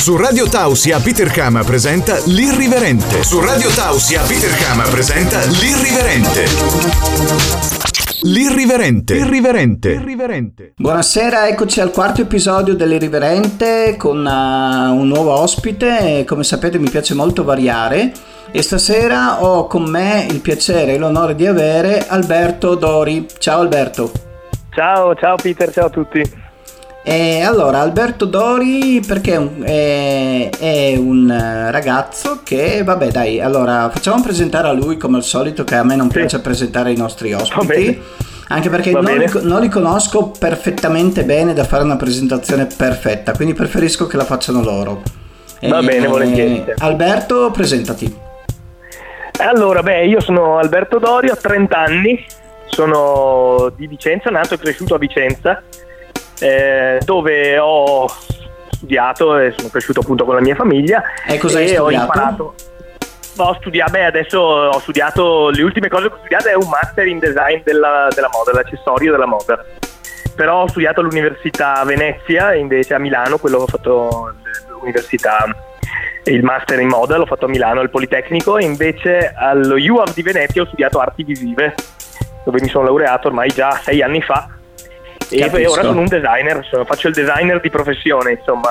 Su Radio Tausia Peter Kama presenta L'Irriverente. Su Radio Tausia Peter Kama presenta L'Irriverente. L'Irriverente. Irriverente. Irriverente. Buonasera, eccoci al quarto episodio dell'Irriverente con uh, un nuovo ospite. Come sapete mi piace molto variare e stasera ho con me il piacere e l'onore di avere Alberto Dori. Ciao Alberto. Ciao, ciao Peter, ciao a tutti. E allora, Alberto Dori, perché è un, è, è un, ragazzo che, vabbè dai, allora facciamo presentare a lui come al solito, che a me non sì. piace presentare i nostri ospiti, anche perché non li, non li, conosco perfettamente bene da fare una presentazione perfetta, quindi preferisco che la facciano loro. Va e, bene, volentieri. Alberto, presentati. Allora, beh, io sono Alberto Dori, ho 30 anni, sono di Vicenza, nato e cresciuto a Vicenza eh, dove ho studiato e sono cresciuto appunto con la mia famiglia. E cosa hai studiato? Ho imparato. Ho studiato, beh, adesso ho studiato, le ultime cose che ho studiato è un master in design della, della moda, l'accessorio della moda. Però ho studiato all'Università Venezia, invece a Milano, quello ho fatto l'università, il master in moda l'ho fatto a Milano, al Politecnico, e invece allo UAV di Venezia ho studiato arti visive, dove mi sono laureato ormai già sei anni fa e ora sono un designer, sono, faccio il designer di professione, insomma,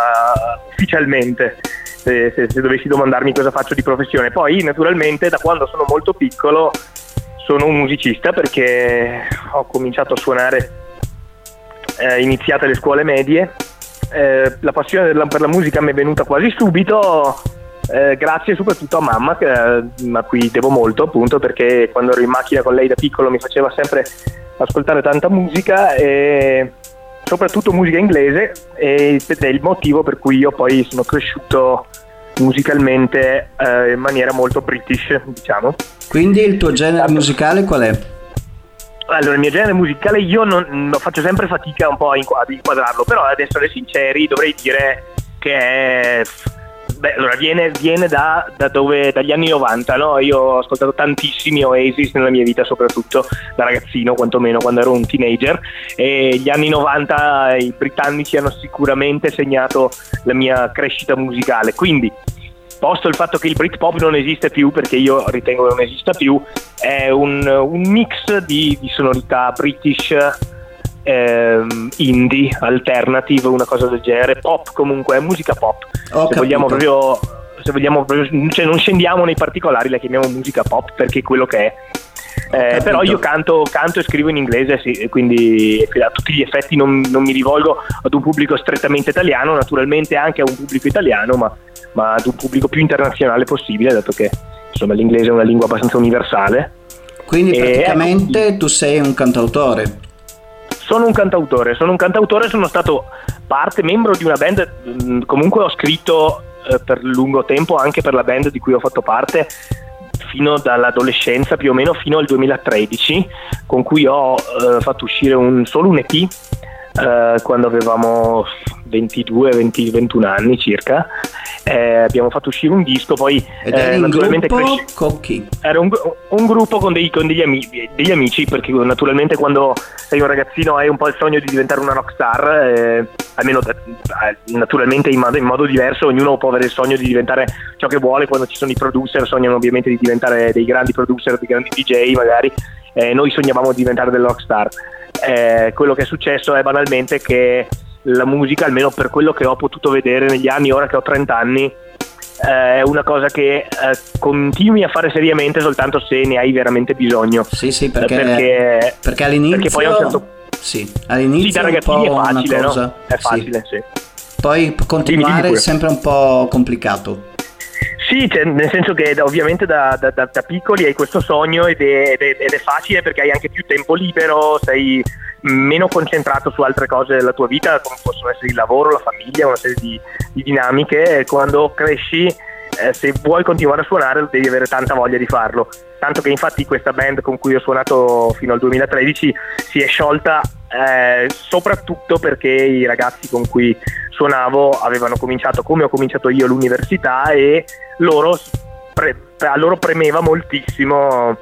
ufficialmente. Se, se, se, dovessi domandarmi cosa faccio di professione. Poi, naturalmente, da quando sono molto piccolo sono un musicista perché ho cominciato a suonare eh, iniziate le scuole medie. Eh, la passione della, per la musica mi è venuta quasi subito. Eh, grazie soprattutto a mamma che, a cui devo molto appunto perché quando ero in macchina con lei da piccolo mi faceva sempre ascoltare tanta musica e soprattutto musica inglese ed è il motivo per cui io poi sono cresciuto musicalmente eh, in maniera molto british, diciamo. Quindi il tuo genere musicale qual è? Allora, il mio genere musicale io non, non faccio sempre fatica un po' a inquadrarlo, però ad essere sinceri dovrei dire che è Beh, allora viene, viene da, da dove, dagli anni 90, no? Io ho ascoltato tantissimi Oasis nella mia vita, soprattutto da ragazzino, quantomeno quando ero un teenager. E gli anni 90 i britannici hanno sicuramente segnato la mia crescita musicale. Quindi, posto il fatto che il Britpop non esiste più, perché io ritengo che non esista più, è un, un mix di, di sonorità british ehm, indie, alternative, una cosa del genere, pop comunque, è musica pop. Ho se vogliamo proprio, se vogliamo proprio, cioè non scendiamo nei particolari, la chiamiamo musica pop perché è quello che è. Eh, però io canto, canto, e scrivo in inglese, sì, quindi a tutti gli effetti non, non, mi rivolgo ad un pubblico strettamente italiano, naturalmente anche a un pubblico italiano, ma, ma ad un pubblico più internazionale possibile, dato che insomma, l'inglese è una lingua abbastanza universale. Quindi praticamente e, tu sei un cantautore. Sono un cantautore, sono un cantautore, sono stato parte, membro di una band, mm, comunque ho scritto eh, per lungo tempo anche per la band di cui ho fatto parte fino dall'adolescenza più o meno fino al 2013 con cui ho eh, fatto uscire un, solo un EP eh, quando avevamo 22, 20, 21 anni circa. Eh, abbiamo fatto uscire un disco, poi Ed eh, naturalmente cresce... con chi? Era un, un gruppo con, dei, con degli, amici, degli, amici, perché naturalmente quando sei un ragazzino hai un po' il sogno di diventare una rockstar, eh, almeno eh, naturalmente in modo, in modo, diverso, ognuno può avere il sogno di diventare ciò che vuole, quando ci sono i producer sognano ovviamente di diventare dei grandi producer, dei grandi DJ magari, eh, noi sognavamo di diventare delle rockstar. Eh, quello che è successo è banalmente che la musica, almeno per quello che ho potuto vedere negli anni, ora che ho 30 anni, eh, è una cosa che eh, continui a fare seriamente soltanto se ne hai veramente bisogno. Sì, sì, perché, perché, perché all'inizio... Perché poi a un certo sì, all'inizio sì, da ragazzini è facile, cosa, no? È facile, sì. sì. Poi continuare è sempre un po' complicato. Sì, cioè, nel senso che ovviamente da, da, da, da, piccoli hai questo sogno ed è, ed, è, ed è, facile perché hai anche più tempo libero, sei meno concentrato su altre cose della tua vita, come possono essere il lavoro, la famiglia, una serie di, di dinamiche. Quando cresci, eh, se vuoi continuare a suonare, devi avere tanta voglia di farlo. Tanto che infatti questa band con cui ho suonato fino al 2013 si è sciolta eh, soprattutto perché i ragazzi con cui suonavo avevano cominciato come ho cominciato io l'università e loro, pre- a loro premeva moltissimo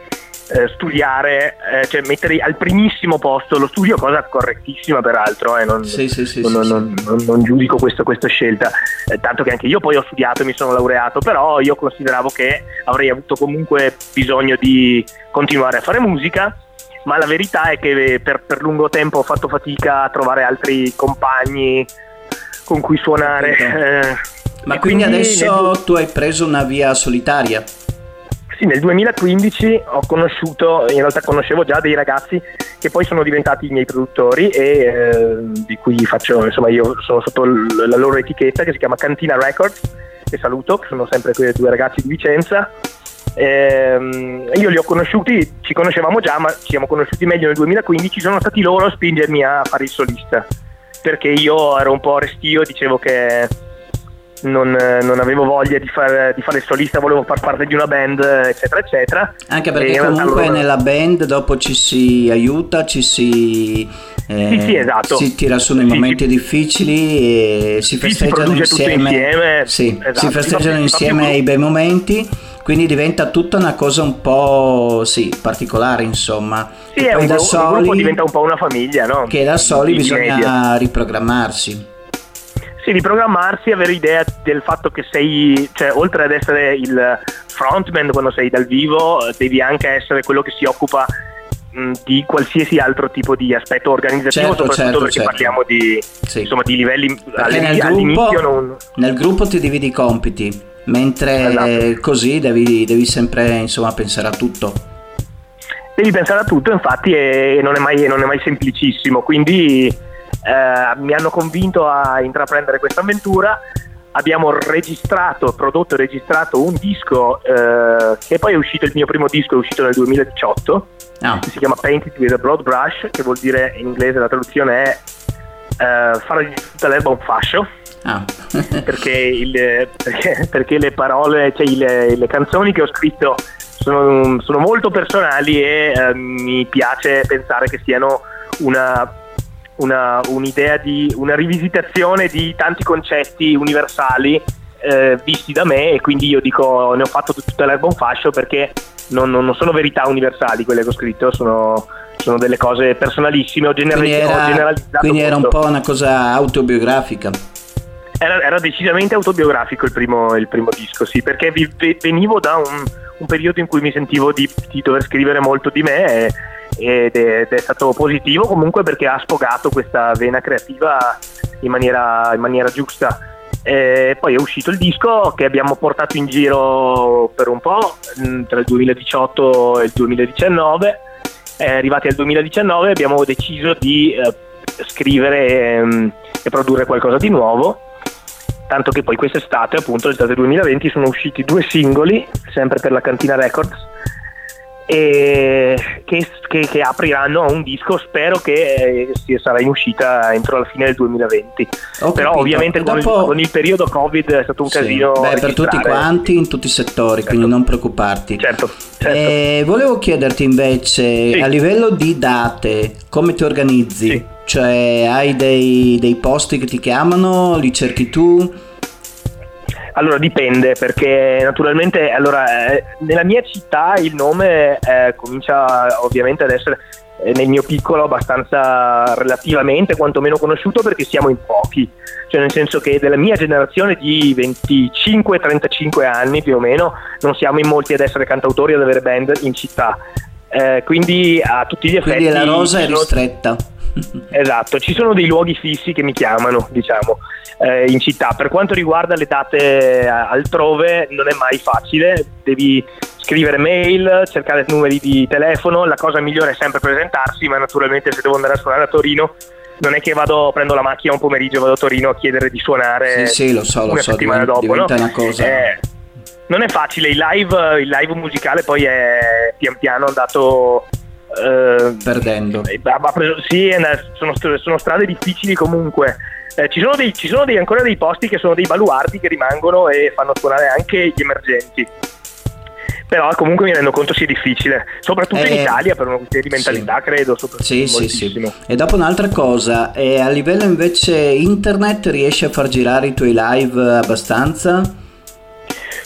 eh, studiare, eh, cioè mettere al primissimo posto lo studio, cosa correttissima peraltro, eh, non, sì, sì, sì, non, non, non, giudico questo, questa scelta, eh, tanto che anche io poi ho studiato e mi sono laureato, però io consideravo che avrei avuto comunque bisogno di continuare a fare musica, ma la verità è che per, per lungo tempo ho fatto fatica a trovare altri compagni con cui suonare. Eh, ma quindi, quindi adesso nel... tu hai preso una via solitaria? Sì, nel 2015 ho conosciuto, in realtà conoscevo già dei ragazzi che poi sono diventati i miei produttori e eh, di cui faccio, insomma io sono sotto l- la loro etichetta che si chiama Cantina Records, che saluto, che sono sempre quei due ragazzi di Vicenza. Eh, io li ho conosciuti, ci conoscevamo già, ma ci siamo conosciuti meglio nel 2015, sono stati loro a spingermi a fare il solista, perché io ero un po' restio, dicevo che non, non, avevo voglia di, far, di, fare solista, volevo far parte di una band, eccetera, eccetera. Anche perché e comunque allora... nella band dopo ci si aiuta, ci si, eh, sì, sì, esatto. si tira su nei momenti sì. difficili e si festeggiano insieme. insieme. Sì, esatto. si festeggiano insieme i bei momenti. Quindi diventa tutta una cosa un po' sì, particolare, insomma. Sì, è un, da soli, diventa un po' una famiglia, no? Che da soli bisogna media. riprogrammarsi sì, di programmarsi, avere idea del fatto che sei, cioè oltre ad essere il frontman quando sei dal vivo, devi anche essere quello che si occupa di qualsiasi altro tipo di aspetto organizzativo, certo, soprattutto certo, perché certo. parliamo di, sì. insomma, di livelli nel gruppo, non... nel gruppo ti dividi i compiti, mentre esatto. così devi, devi sempre insomma, pensare a tutto devi pensare a tutto, infatti, e non è mai, non è mai semplicissimo. Quindi eh, mi hanno convinto a intraprendere questa avventura. Abbiamo registrato, prodotto e registrato un disco eh, che poi è uscito, il mio primo disco è uscito nel 2018, oh. si chiama Painted with a Broad Brush, che vuol dire in inglese la traduzione è eh, fare di tutta l'erba un fascio. Oh. perché, il, perché, perché, le parole, cioè le, le canzoni che ho scritto sono, sono molto personali e eh, mi piace pensare che siano una una, un'idea di una rivisitazione di tanti concetti universali eh, visti da me e quindi io dico ne ho fatto tutta l'erba un fascio perché non, non, non, sono verità universali quelle che ho scritto, sono, sono delle cose personalissime, ho, gener- quindi era, ho generalizzato. Quindi era un po' una cosa autobiografica. Era, era decisamente autobiografico il primo, il primo, disco, sì, perché vi, venivo da un, un, periodo in cui mi sentivo di, di dover scrivere molto di me e, ed è, ed è, stato positivo comunque perché ha sfogato questa vena creativa in maniera, in maniera giusta. E poi è uscito il disco che abbiamo portato in giro per un po' mm, tra il 2018 e il 2019. Eh, arrivati al 2019 abbiamo deciso di eh, scrivere e, mm, e produrre qualcosa di nuovo tanto che poi quest'estate, appunto l'estate 2020, sono usciti due singoli, sempre per la Cantina Records, che, che, che, apriranno a un disco spero che eh, sarà in uscita entro la fine del 2020 Ho però capito. ovviamente con, dopo... il, con, il, periodo covid è stato un sì. casino Beh, per tutti quanti in tutti i settori certo. quindi non preoccuparti certo, certo. E volevo chiederti invece sì. a livello di date come ti organizzi sì. cioè hai dei, dei posti che ti chiamano li cerchi tu allora dipende perché naturalmente allora, eh, nella mia città il nome eh, comincia ovviamente ad essere eh, nel mio piccolo abbastanza relativamente quantomeno conosciuto perché siamo in pochi, cioè nel senso che della mia generazione di 25-35 anni più o meno non siamo in molti ad essere cantautori ad avere band in città. Eh, quindi a tutti gli effetti... Quindi la rosa è ristretta. Esatto, ci sono dei luoghi fissi che mi chiamano, diciamo eh, in città. Per quanto riguarda le date eh, altrove non è mai facile, devi scrivere mail, cercare numeri di telefono, la cosa migliore è sempre presentarsi, ma naturalmente se devo andare a suonare a Torino non è che vado, prendo la macchina un pomeriggio e vado a Torino a chiedere di suonare sì, sì, lo so, lo una so, settimana diventa, dopo. Diventa no? una cosa... Eh, non è facile, il live, il live musicale poi è pian piano andato... Eh, Perdendo. Eh, sì, sono, sono strade difficili comunque eh, ci sono, dei, ci sono dei, ancora dei posti che sono dei baluardi che rimangono e fanno suonare anche gli emergenti però comunque mi rendo conto sia difficile, soprattutto eh, in Italia per una questione di mentalità, sì. credo. Sì, sì, sì. E dopo un'altra cosa, eh, a livello invece internet riesci a far girare i tuoi live abbastanza?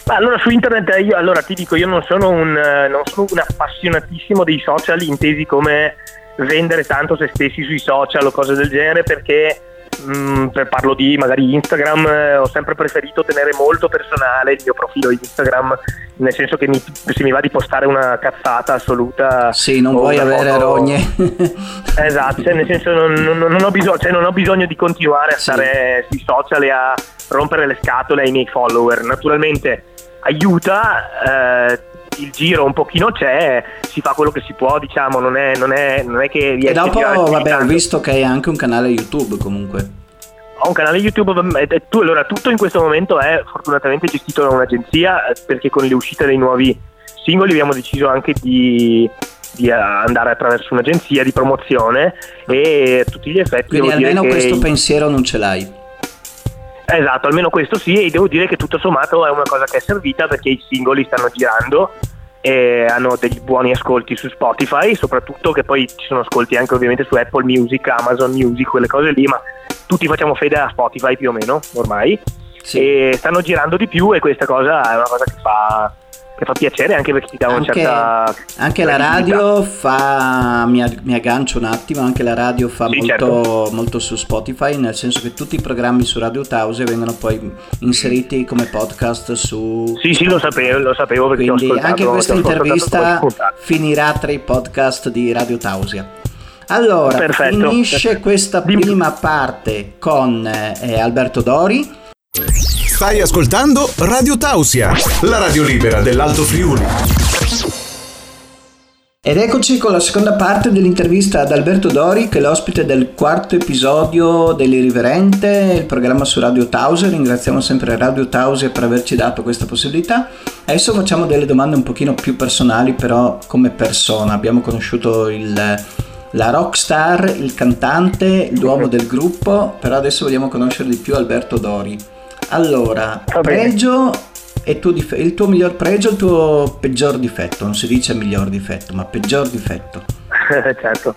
Ma allora su internet io allora ti dico io non sono un, non sono un appassionatissimo dei social intesi come vendere tanto se stessi sui social o cose del genere perché Mm, parlo di magari Instagram, eh, ho sempre preferito tenere molto personale il mio profilo Instagram, nel senso che mi, se mi va di postare una cazzata assoluta. Sì, non vuoi avere foto... rogne. esatto, cioè, nel senso non, non, non, ho bisogno, cioè, non, ho bisogno, di continuare a sì. stare sui social e a rompere le scatole ai miei follower. Naturalmente aiuta. Eh, il giro un pochino c'è, si fa quello che si può, diciamo, non è, non è, non è che. E dopo, vabbè, ho visto che hai anche un canale YouTube comunque. Ho un canale YouTube, tu, allora tutto in questo momento è fortunatamente gestito da un'agenzia perché con le uscite dei nuovi singoli abbiamo deciso anche di, di eh, andare attraverso un'agenzia di promozione e a tutti gli effetti... Quindi almeno questo pensiero non ce l'hai. Esatto, almeno questo sì e devo dire che tutto sommato è una cosa che è servita perché i singoli stanno girando e hanno degli buoni ascolti su Spotify, soprattutto che poi ci sono ascolti anche ovviamente su Apple Music, Amazon Music, quelle cose lì, ma tutti facciamo fede a Spotify più o meno ormai sì. e stanno girando di più e questa cosa è una cosa che fa che fa piacere anche perché ti dà una certa anche la radio fa mi, mi, aggancio un attimo anche la radio fa sì, molto, certo. molto, su Spotify nel senso che tutti i programmi su Radio Tause vengono poi inseriti come podcast su sì sì lo sapevo lo sapevo perché quindi anche questa intervista finirà tra i podcast di Radio Tausia. Allora perfetto, finisce questa prima parte con eh, Alberto Dori Stai ascoltando Radio Tausia, la radio libera dell'Alto Friuli. Ed eccoci con la seconda parte dell'intervista ad Alberto Dori, che è l'ospite del quarto episodio dell'Irriverente, il programma su Radio Tausia. Ringraziamo sempre Radio Tausia per averci dato questa possibilità. Adesso facciamo delle domande un pochino più personali, però come persona. Abbiamo conosciuto il, la rockstar, il cantante, l'uomo del gruppo, però adesso vogliamo conoscere di più Alberto Dori. Allora, pregio e tuo dif- il tuo miglior pregio e il tuo peggior difetto, non si dice miglior difetto, ma peggior difetto. certo.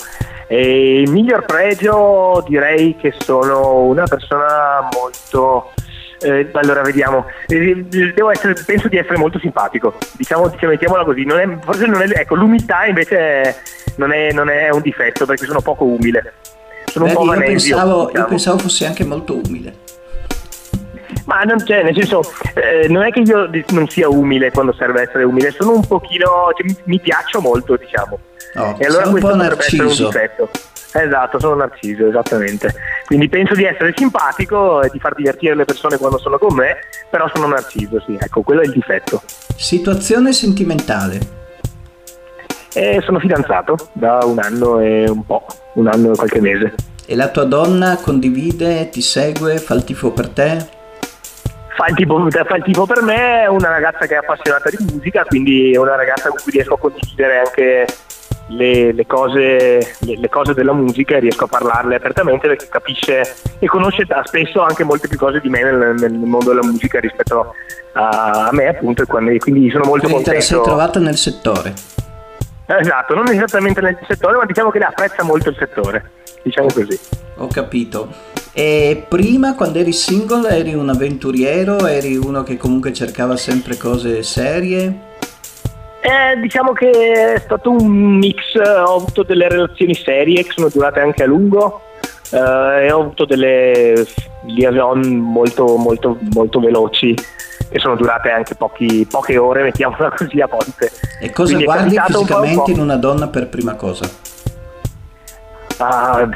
E il miglior pregio direi che sono una persona molto... Eh, allora vediamo, eh, essere, penso di essere molto simpatico, diciamo, diciamo mettiamola così, non è, forse non è, ecco, l'umiltà invece non è, non è, un difetto perché sono poco umile, sono Beh, un po' io pensavo, diciamo. io pensavo fossi anche molto umile. Ma non c'è, nel senso, eh, non è che io non sia umile quando serve essere umile, sono un pochino, cioè, mi, mi, piaccio molto, diciamo. Oh, e allora questo narciso. essere un difetto. Esatto, sono narciso, esattamente. Quindi penso di essere simpatico e di far divertire le persone quando sono con me, però sono narciso, sì, ecco, quello è il difetto. Situazione sentimentale. Eh, sono fidanzato da un anno e un po', un anno e qualche mese. E la tua donna condivide, ti segue, fa il tifo per te? Fa il, tipo, fa il tipo per me, è una ragazza che è appassionata di musica, quindi è una ragazza con cui riesco a condividere anche le, le, cose, le, le, cose, della musica e riesco a parlarle apertamente perché capisce e conosce spesso anche molte più cose di me nel, nel mondo della musica rispetto a, a me appunto e quindi sono molto quindi contento. Te la sei trovata nel settore? Esatto, non esattamente nel settore ma diciamo che le apprezza molto il settore, diciamo così. Ho capito. E prima, quando eri single, eri un avventuriero? Eri uno che comunque cercava sempre cose serie? Eh, diciamo che è stato un mix, ho avuto delle relazioni serie che sono durate anche a lungo eh, e ho avuto delle liaison molto, molto, molto veloci che sono durate anche pochi, poche ore, mettiamola così a volte. E cosa Quindi guardi fisicamente un in una donna per prima cosa? Uh,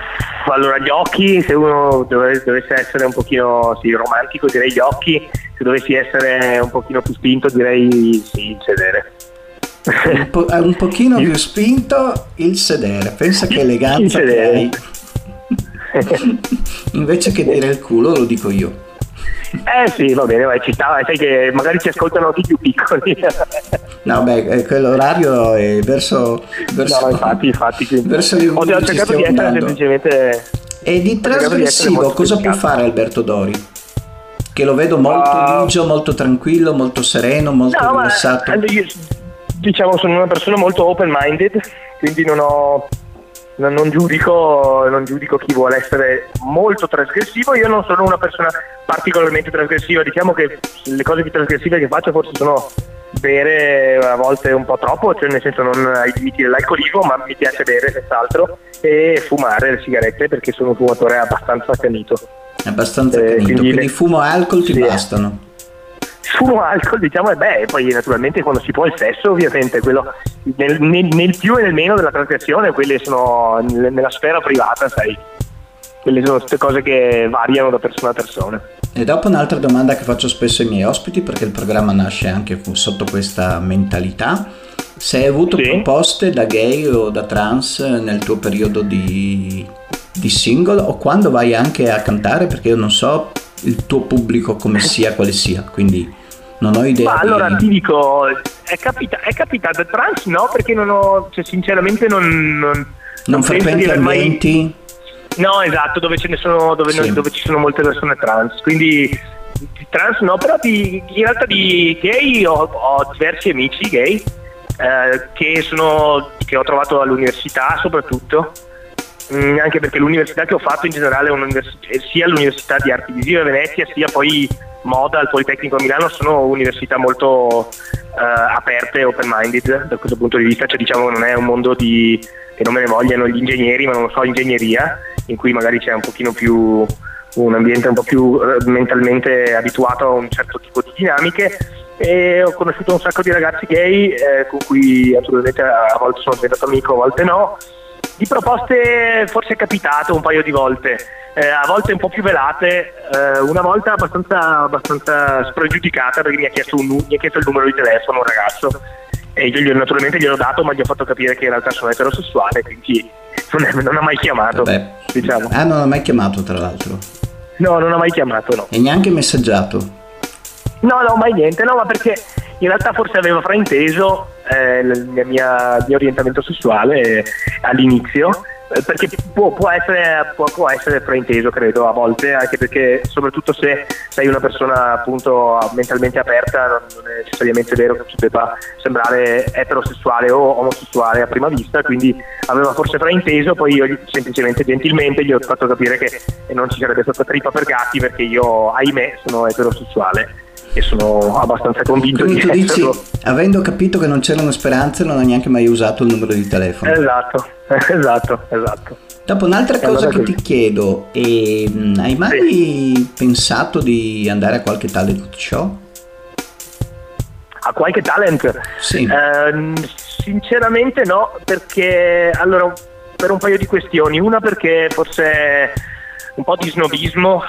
allora gli occhi, se uno dovesse, dovesse essere un pochino sì, romantico direi gli occhi, se dovessi essere un pochino più spinto direi sì, il sedere. Un, po- un pochino più spinto il sedere, pensa che eleganza che hai. Invece che dire il culo lo dico io. Eh sì, va bene, vai, ci sta, sai che magari ci ascoltano anche più piccoli. no, beh, eh, quell'orario è verso... verso no, infatti, infatti. Verso gli Ho cercato di essere semplicemente... E di trasgressivo cosa può fare Alberto Dori? Che lo vedo molto uh, ligio, molto tranquillo, molto sereno, molto no, rilassato. Ma, io, diciamo, sono una persona molto open-minded, quindi non ho non, giudico, non giudico chi vuole essere molto trasgressivo, io non sono una persona particolarmente trasgressiva, diciamo che le cose più trasgressive che faccio forse sono bere a volte un po' troppo, cioè nel senso non ai limiti dell'alcolismo, ma mi piace bere senz'altro e fumare le sigarette perché sono un fumatore abbastanza accanito. Abbastanza accanito, eh, quindi, quindi le... fumo e alcol ti sì. bastano fumo alcol diciamo e beh poi naturalmente quando si può il sesso ovviamente quello nel, nel, nel più e nel meno della trasgressione quelle sono nella sfera privata sai quelle sono tutte cose che variano da persona a persona e dopo un'altra domanda che faccio spesso ai miei ospiti perché il programma nasce anche sotto questa mentalità se hai avuto sì. proposte da gay o da trans nel tuo periodo di, di single o quando vai anche a cantare perché io non so il tuo pubblico come sia quale sia quindi non ho idea. Ma allora ti dico, è, capita- è capitato trans no, perché non ho, cioè, sinceramente non... Non, non frequenti ambienti? Mai... No, esatto, dove, ce ne sono, dove, sì. dove ci sono molte persone trans, quindi trans no, però di, in realtà di gay ho, ho diversi amici gay eh, che, sono, che ho trovato all'università soprattutto Mm, anche perché l'università che ho fatto in generale sia l'Università di Arti Visive a Venezia sia poi Moda al Politecnico a Milano sono università molto uh, aperte, open-minded da questo punto di vista, cioè diciamo non è un mondo di, che non me ne vogliano gli ingegneri, ma non lo so, ingegneria, in cui magari c'è un pochino più un ambiente un po' più uh, mentalmente abituato a un certo tipo di dinamiche. E ho conosciuto un sacco di ragazzi gay eh, con cui naturalmente a volte sono diventato amico, a volte no di proposte forse è capitato un paio di volte, eh, a volte un po' più velate, eh, una volta abbastanza, abbastanza spregiudicata perché mi ha, chiesto un, mi ha chiesto il numero di telefono un ragazzo e io gli, naturalmente gliel'ho dato ma gli ho fatto capire che in realtà sono eterosessuale quindi non, è, non ha mai chiamato. Vabbè. Diciamo. Ah, non ha mai chiamato tra l'altro. No, non ha mai chiamato, no. E neanche messaggiato. No, no, mai niente, no, ma perché in realtà forse aveva frainteso eh, il, mio orientamento sessuale all'inizio eh, perché può, può, essere, può, può, essere, frainteso credo a volte anche perché soprattutto se sei una persona appunto mentalmente aperta non è necessariamente vero che tu debba sembrare eterosessuale o omosessuale a prima vista quindi aveva forse frainteso poi io semplicemente gentilmente gli ho fatto capire che non ci sarebbe stata trippa per gatti perché io ahimè sono eterosessuale e sono abbastanza convinto Quindi di tu esserlo. dici, avendo capito che non c'erano speranze, non ha neanche mai usato il numero di telefono. Esatto, esatto, esatto. Dopo un'altra cosa allora che così. ti chiedo, eh, hai mai sì. pensato di andare a qualche talent show? A qualche talent? Sì. Eh, sinceramente no, perché allora per un paio di questioni. Una perché forse un po' di snobismo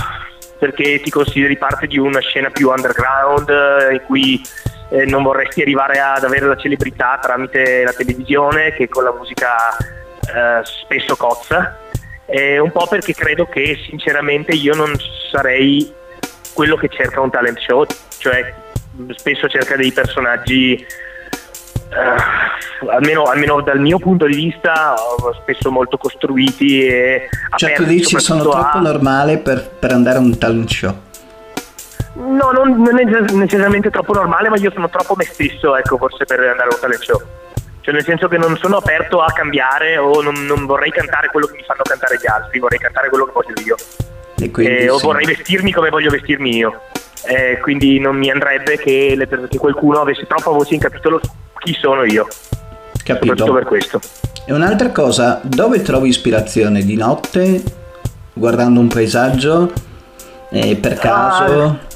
perché ti consideri parte di una scena più underground eh, in cui eh, non vorresti arrivare ad avere la celebrità tramite la televisione che con la musica eh, spesso cozza. E un po' perché credo che sinceramente io non sarei quello che cerca un talent show cioè spesso cerca dei personaggi Uh, almeno, almeno, dal mio punto di vista spesso molto costruiti e cioè tu dici sono troppo a... normale per, per, andare a un talent show. No non, non, è necessariamente troppo normale ma io sono troppo me stesso ecco forse per andare a un talent show. Cioè nel senso che non sono aperto a cambiare o non, non vorrei cantare quello che mi fanno cantare gli altri vorrei cantare quello che voglio io. E quindi, eh, o vorrei vestirmi come voglio vestirmi io eh, quindi non mi andrebbe che, le, che qualcuno avesse troppa voce in capitolo chi sono io. Capito. Soprattutto per questo. E un'altra cosa, dove trovi ispirazione? Di notte? Guardando un paesaggio? Eh, per caso? Ah,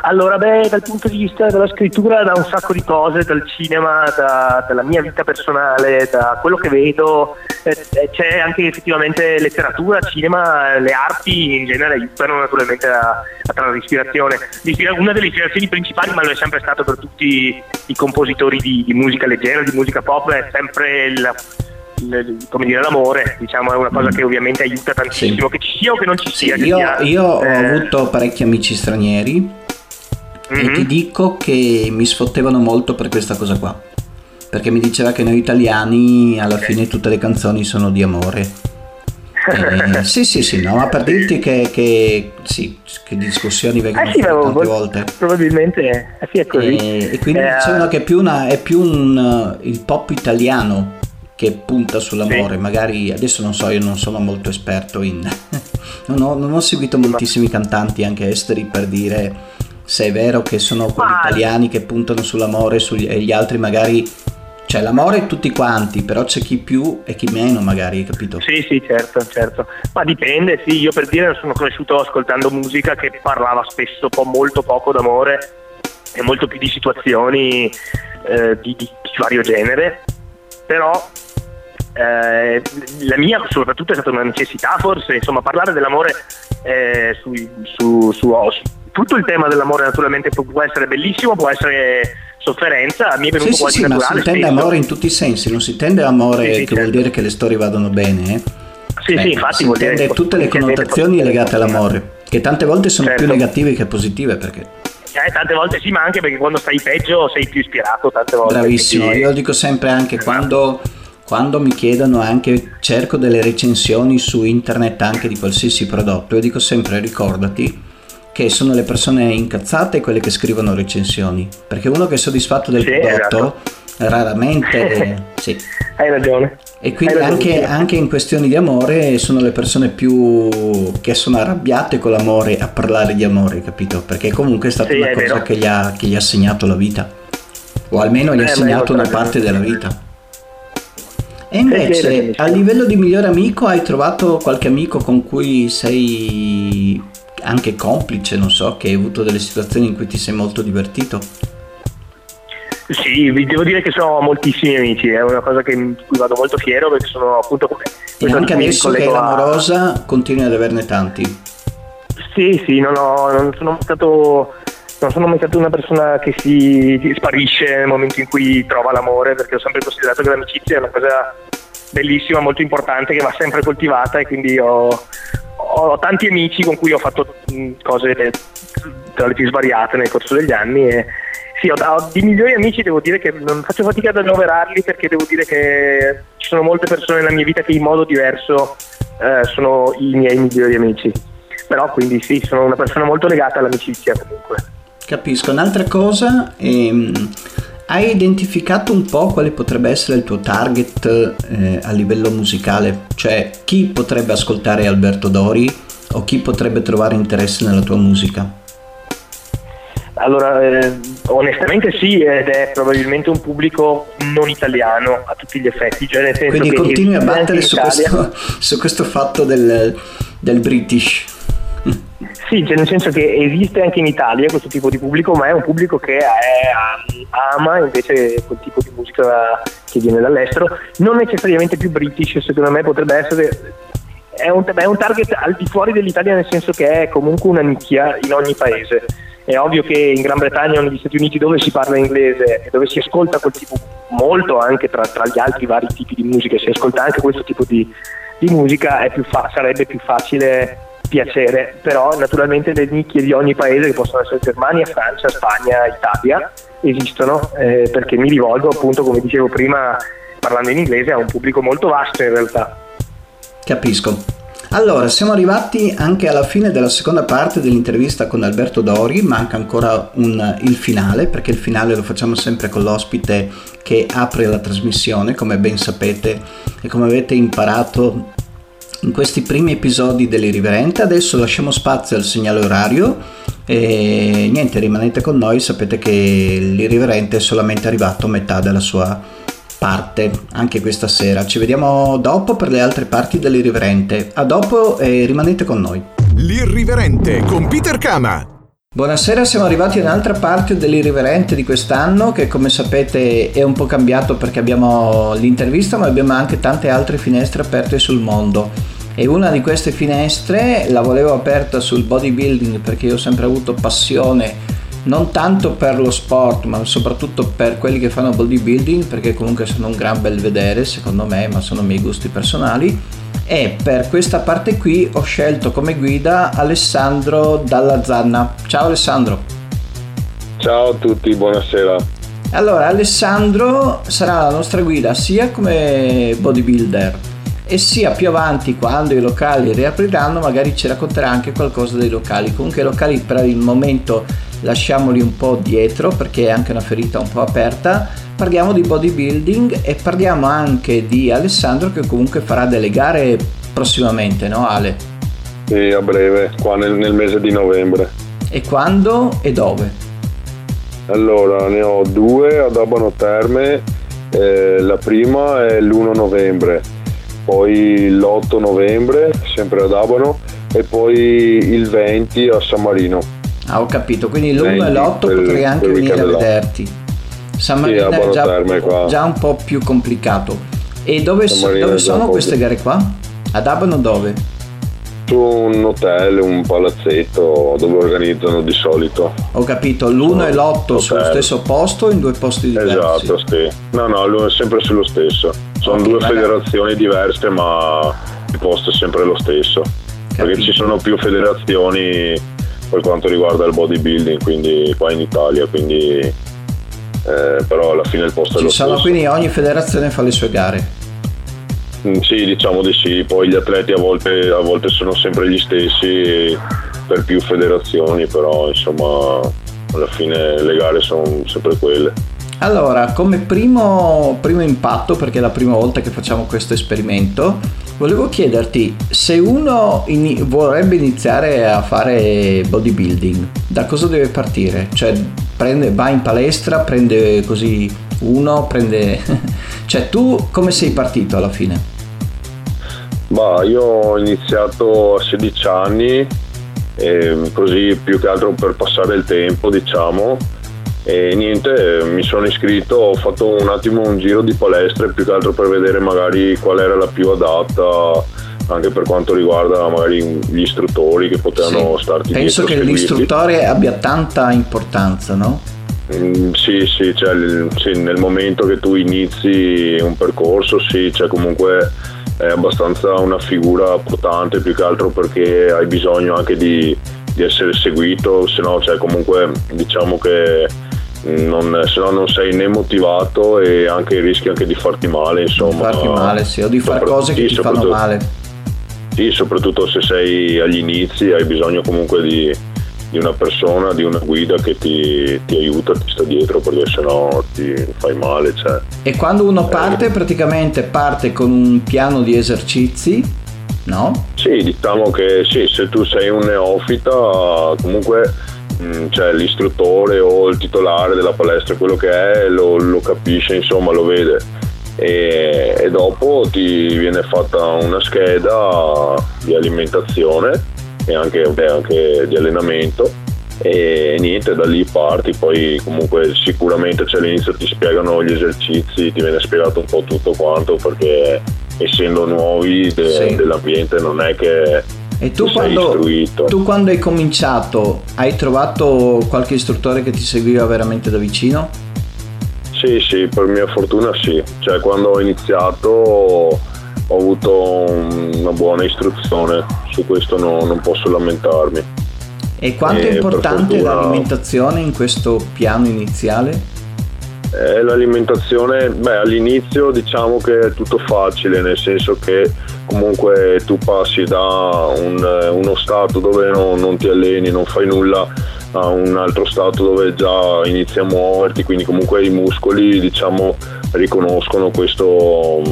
allora, beh, dal punto di vista della scrittura, da un sacco di cose, dal cinema, da, dalla mia vita personale, da quello che vedo, eh, eh, c'è anche effettivamente letteratura, cinema, le arti in genere aiutano naturalmente a, a trarre ispirazione. Una delle ispirazioni principali, ma lo è sempre stato per tutti i compositori di, di musica leggera, di musica pop, è sempre il, come dire, l'amore, diciamo, è una cosa che ovviamente aiuta tantissimo, sì. che ci sia o che non ci sia. Sì, io, sia, io ho eh... avuto parecchi amici stranieri mm-hmm. e ti mhm. dico che mi sfottevano molto per questa cosa qua. Perché mi diceva che noi italiani alla fine tutte le canzoni sono di amore. Eh, sì, sì, sì, no, ma per dirti che, che, sì, che discussioni vengono eh sì, tante vol- volte. Probabilmente eh sì, è così. E, e quindi eh, dicevano che è più, una, è più un, il pop italiano che punta sull'amore, sì. magari adesso non so, io non sono molto esperto in... non, ho, non, ho, seguito moltissimi cantanti anche esteri per dire se è vero che sono quelli italiani che puntano sull'amore sugli, e gli altri magari... Cioè l'amore tutti quanti, però c'è chi più e chi meno magari, capito? Sì, sì, certo, certo. Ma dipende, sì, io per dire sono cresciuto ascoltando musica che parlava spesso po- molto poco d'amore e molto più di situazioni eh, di, di, di vario genere, però eh, la mia soprattutto è stata una necessità forse, insomma parlare dell'amore eh, su, su, su, su, tutto il tema dell'amore naturalmente può, essere bellissimo, può essere sofferenza, mi è venuto sì, quasi sì, naturale. ma si intende amore in tutti i sensi, non si intende amore sì, che certo. vuol dire che le storie vadano bene, eh? Sì, Beh, sì, infatti si intende tutte le connotazioni legate all'amore, che tante volte sono certo. più negative che positive perché eh, tante volte sì, ma anche perché quando stai peggio sei più ispirato tante volte. Bravissimo, quindi... io dico sempre anche esatto. quando quando mi chiedono anche, cerco delle recensioni su internet anche di qualsiasi prodotto, io dico sempre ricordati che sono le persone incazzate quelle che scrivono recensioni, perché uno che è soddisfatto del sì, prodotto esatto. raramente... sì. Hai ragione. E quindi anche, anche, in questioni di amore sono le persone più che sono arrabbiate con l'amore a parlare di amore, capito? Perché comunque è stata sì, una cosa che gli, ha, che gli, ha, segnato la vita, o almeno gli eh, ha segnato una parte della vita. E invece a livello di migliore amico hai trovato qualche amico con cui sei anche complice, non so, che hai avuto delle situazioni in cui ti sei molto divertito? Sì, vi devo dire che sono moltissimi amici, è una cosa che, di cui vado molto fiero perché sono appunto come... E anche adesso che è amorosa a... continui ad averne tanti? Sì, sì, non, ho, non sono stato non sono mai stato una persona che si, si, sparisce nel momento in cui trova l'amore, perché ho sempre considerato che l'amicizia è una cosa bellissima, molto importante, che va sempre coltivata e quindi ho, ho tanti amici con cui ho fatto cose tra le più svariate nel corso degli anni e sì, ho, ho, di migliori amici devo dire che non faccio fatica ad annoverarli perché devo dire che ci sono molte persone nella mia vita che in modo diverso eh, sono i miei migliori amici. Però quindi sì, sono una persona molto legata all'amicizia comunque. Capisco. Un'altra cosa, ehm, hai identificato un po' quale potrebbe essere il tuo target eh, a livello musicale? Cioè, chi potrebbe ascoltare Alberto Dori o chi potrebbe trovare interesse nella tua musica? Allora, eh, onestamente sì, ed è probabilmente un pubblico non italiano a tutti gli effetti. Cioè Quindi continui a battere su questo, su questo, fatto del, del British. Sì, cioè nel senso che esiste anche in Italia questo tipo di pubblico, ma è un pubblico che è, ama invece quel tipo di musica che viene dall'estero, non necessariamente più british, secondo me potrebbe essere è un, è un, target al di fuori dell'Italia nel senso che è comunque una nicchia in ogni paese. È ovvio che in Gran Bretagna o negli Stati Uniti dove si parla inglese e dove si ascolta quel tipo, molto anche tra, tra gli altri vari tipi di musica, si ascolta anche questo tipo di, di musica, più fa- sarebbe più facile piacere, però naturalmente le nicchie di ogni paese che possono essere Germania, Francia, Spagna, Italia esistono eh, perché mi rivolgo appunto come dicevo prima parlando in inglese a un pubblico molto vasto in realtà. Capisco. Allora, siamo arrivati anche alla fine della seconda parte dell'intervista con Alberto Dori, manca ancora un, il finale, perché il finale lo facciamo sempre con l'ospite che apre la trasmissione, come ben sapete e come avete imparato in questi primi episodi dell'Irriverente. Adesso lasciamo spazio al segnale orario e niente, rimanete con noi, sapete che l'Irriverente è solamente arrivato a metà della sua parte anche questa sera. Ci vediamo dopo per le altre parti dell'Irriverente. A dopo e rimanete con noi. L'Irriverente con Peter Kama. Buonasera, siamo arrivati a un'altra parte dell'irriverente di quest'anno che come sapete è un po' cambiato perché abbiamo l'intervista ma abbiamo anche tante altre finestre aperte sul mondo. E una di queste finestre la volevo aperta sul bodybuilding perché io ho sempre avuto passione non tanto per lo sport ma soprattutto per quelli che fanno bodybuilding perché comunque sono un gran bel vedere secondo me ma sono i miei gusti personali e per questa parte qui ho scelto come guida Alessandro Dalla Zanna. Ciao Alessandro. Ciao a tutti, buonasera. Allora, Alessandro sarà la nostra guida sia come bodybuilder e sia più avanti quando i locali riapriranno magari ci racconterà anche qualcosa dei locali. Comunque i locali per il momento lasciamoli un po' dietro perché è anche una ferita un po' aperta. Parliamo di bodybuilding e parliamo anche di Alessandro che comunque farà delle gare prossimamente, no Ale? Sì, a breve, qua nel, nel mese di novembre. E quando e dove? Allora, ne ho due ad Abano Terme, eh, la prima è l'1 novembre, poi l'8 novembre, sempre ad Abano, e poi il 20 a San Marino. Ah, ho capito, quindi l'1 e l'8 potrei anche venire a vederti. San Marino sì, è già, già, un po' più complicato. E dove, dove sono queste gare qua? Ad Abano dove? su un hotel, un palazzetto dove organizzano di solito. Ho capito, l'1 e l'8 sullo stesso posto o in due posti diversi? Esatto, sì. No, no, è sempre sullo stesso. Sono okay, due magari. federazioni diverse, ma il posto è sempre lo stesso. Capito. Perché ci sono più federazioni per quanto riguarda il bodybuilding, quindi qua in Italia, quindi eh, però alla fine il posto ci è lo stesso. Quindi ogni federazione fa le sue gare. Mm, sì, diciamo di sì, poi gli atleti a volte, a volte sono sempre gli stessi per più federazioni, però insomma alla fine le gare sono sempre quelle. Allora, come primo, primo, impatto, perché è la prima volta che facciamo questo esperimento, volevo chiederti se uno in, vorrebbe iniziare a fare bodybuilding, da cosa deve partire? Cioè, prende, va in palestra, prende così uno, prende... cioè, tu come sei partito alla fine? Bah, io ho iniziato a 16 anni, così più che altro per passare il tempo, diciamo. E niente, mi sono iscritto, ho fatto un attimo un giro di palestre più che altro per vedere magari qual era la più adatta anche per quanto riguarda magari gli istruttori che potevano sì. starti Penso che l'istruttore abbia tanta importanza, no? Mm, sì, sì, cioè, sì, nel momento che tu inizi un percorso, sì, cioè comunque è abbastanza una figura portante più che altro perché hai bisogno anche di, di essere seguito, se no cioè, comunque diciamo che non, se no non sei né motivato e anche rischi anche di farti male insomma. Di farti male sì, o di fare cose che sì, ti fanno male. Sì, soprattutto se sei agli inizi hai bisogno comunque di, di una persona, di una guida che ti, ti, aiuta, ti sta dietro perché sennò ti fai male. Cioè. E quando uno eh, parte, eh, praticamente parte con un piano di esercizi, no? Sì, diciamo che sì, se tu sei un neofita, comunque cioè, l'istruttore o il titolare della palestra, quello che è, lo, lo capisce, insomma, lo vede. E, e dopo ti viene fatta una scheda di alimentazione e anche, anche di allenamento e niente da lì parti poi comunque sicuramente cioè, all'inizio ti spiegano gli esercizi ti viene spiegato un po' tutto quanto perché essendo nuovi de, sì. dell'ambiente non è che e tu quando, tu quando hai cominciato hai trovato qualche istruttore che ti seguiva veramente da vicino? Sì, sì, per mia fortuna sì. Cioè quando ho iniziato ho avuto una buona istruzione, su questo no, non posso lamentarmi. E quanto è importante fortuna... l'alimentazione in questo piano iniziale? Eh, l'alimentazione, beh, all'inizio diciamo che è tutto facile, nel senso che comunque tu passi da un, uno stato dove no, non ti alleni, non fai nulla, a un altro stato dove già inizi a muoverti, quindi comunque i muscoli diciamo riconoscono questo,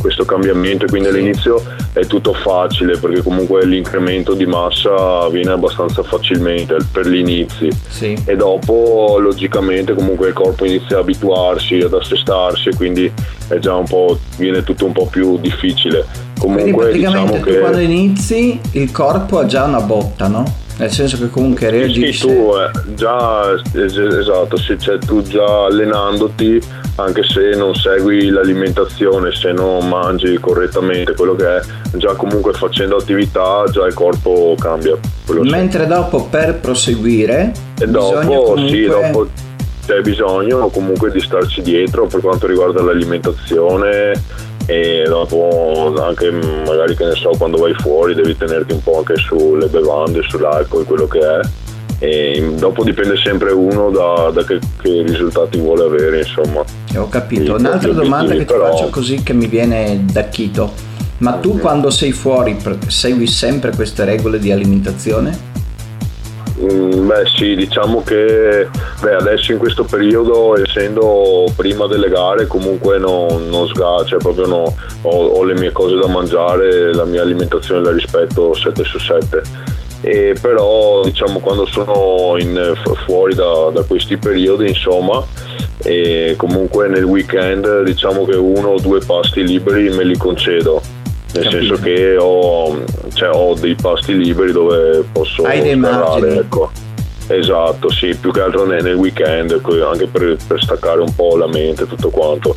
questo cambiamento e quindi all'inizio è tutto facile perché comunque l'incremento di massa avviene abbastanza facilmente per gli inizi sì. e dopo logicamente comunque il corpo inizia a abituarsi, ad assestarsi e quindi è già un po', viene tutto un po' più difficile. Comunque quindi praticamente diciamo che... quando inizi il corpo ha già una botta, no? Nel senso che comunque reagisce. Sì, tu eh, già, esatto, sì, cioè, tu già allenandoti, anche se non segui l'alimentazione, se non mangi correttamente quello che è, già comunque facendo attività, già il corpo cambia. Mentre sì. dopo per proseguire, e dopo, comunque... sì, dopo c'è bisogno comunque di starci dietro per quanto riguarda l'alimentazione e dopo anche magari che ne so quando vai fuori devi tenerti un po' anche sulle bevande, sull'alcol, quello che è e dopo dipende sempre uno da, da che, che, risultati vuole avere insomma ho capito un'altra domanda che però... ti faccio così che mi viene da chito ma tu mm-hmm. quando sei fuori segui sempre queste regole di alimentazione? Mm, beh sì, diciamo che beh, adesso in questo periodo, essendo prima delle gare, comunque non, non sga, cioè proprio no, ho, ho, le mie cose da mangiare, la mia alimentazione la rispetto 7 su 7. E però diciamo quando sono in, fuori da, da, questi periodi insomma comunque nel weekend diciamo che uno o due pasti liberi me li concedo nel Capito. senso che ho, cioè, ho, dei pasti liberi dove posso margini. ecco. Esatto, sì, più che altro nel, nel weekend, ecco, anche per, per, staccare un po' la mente e tutto quanto.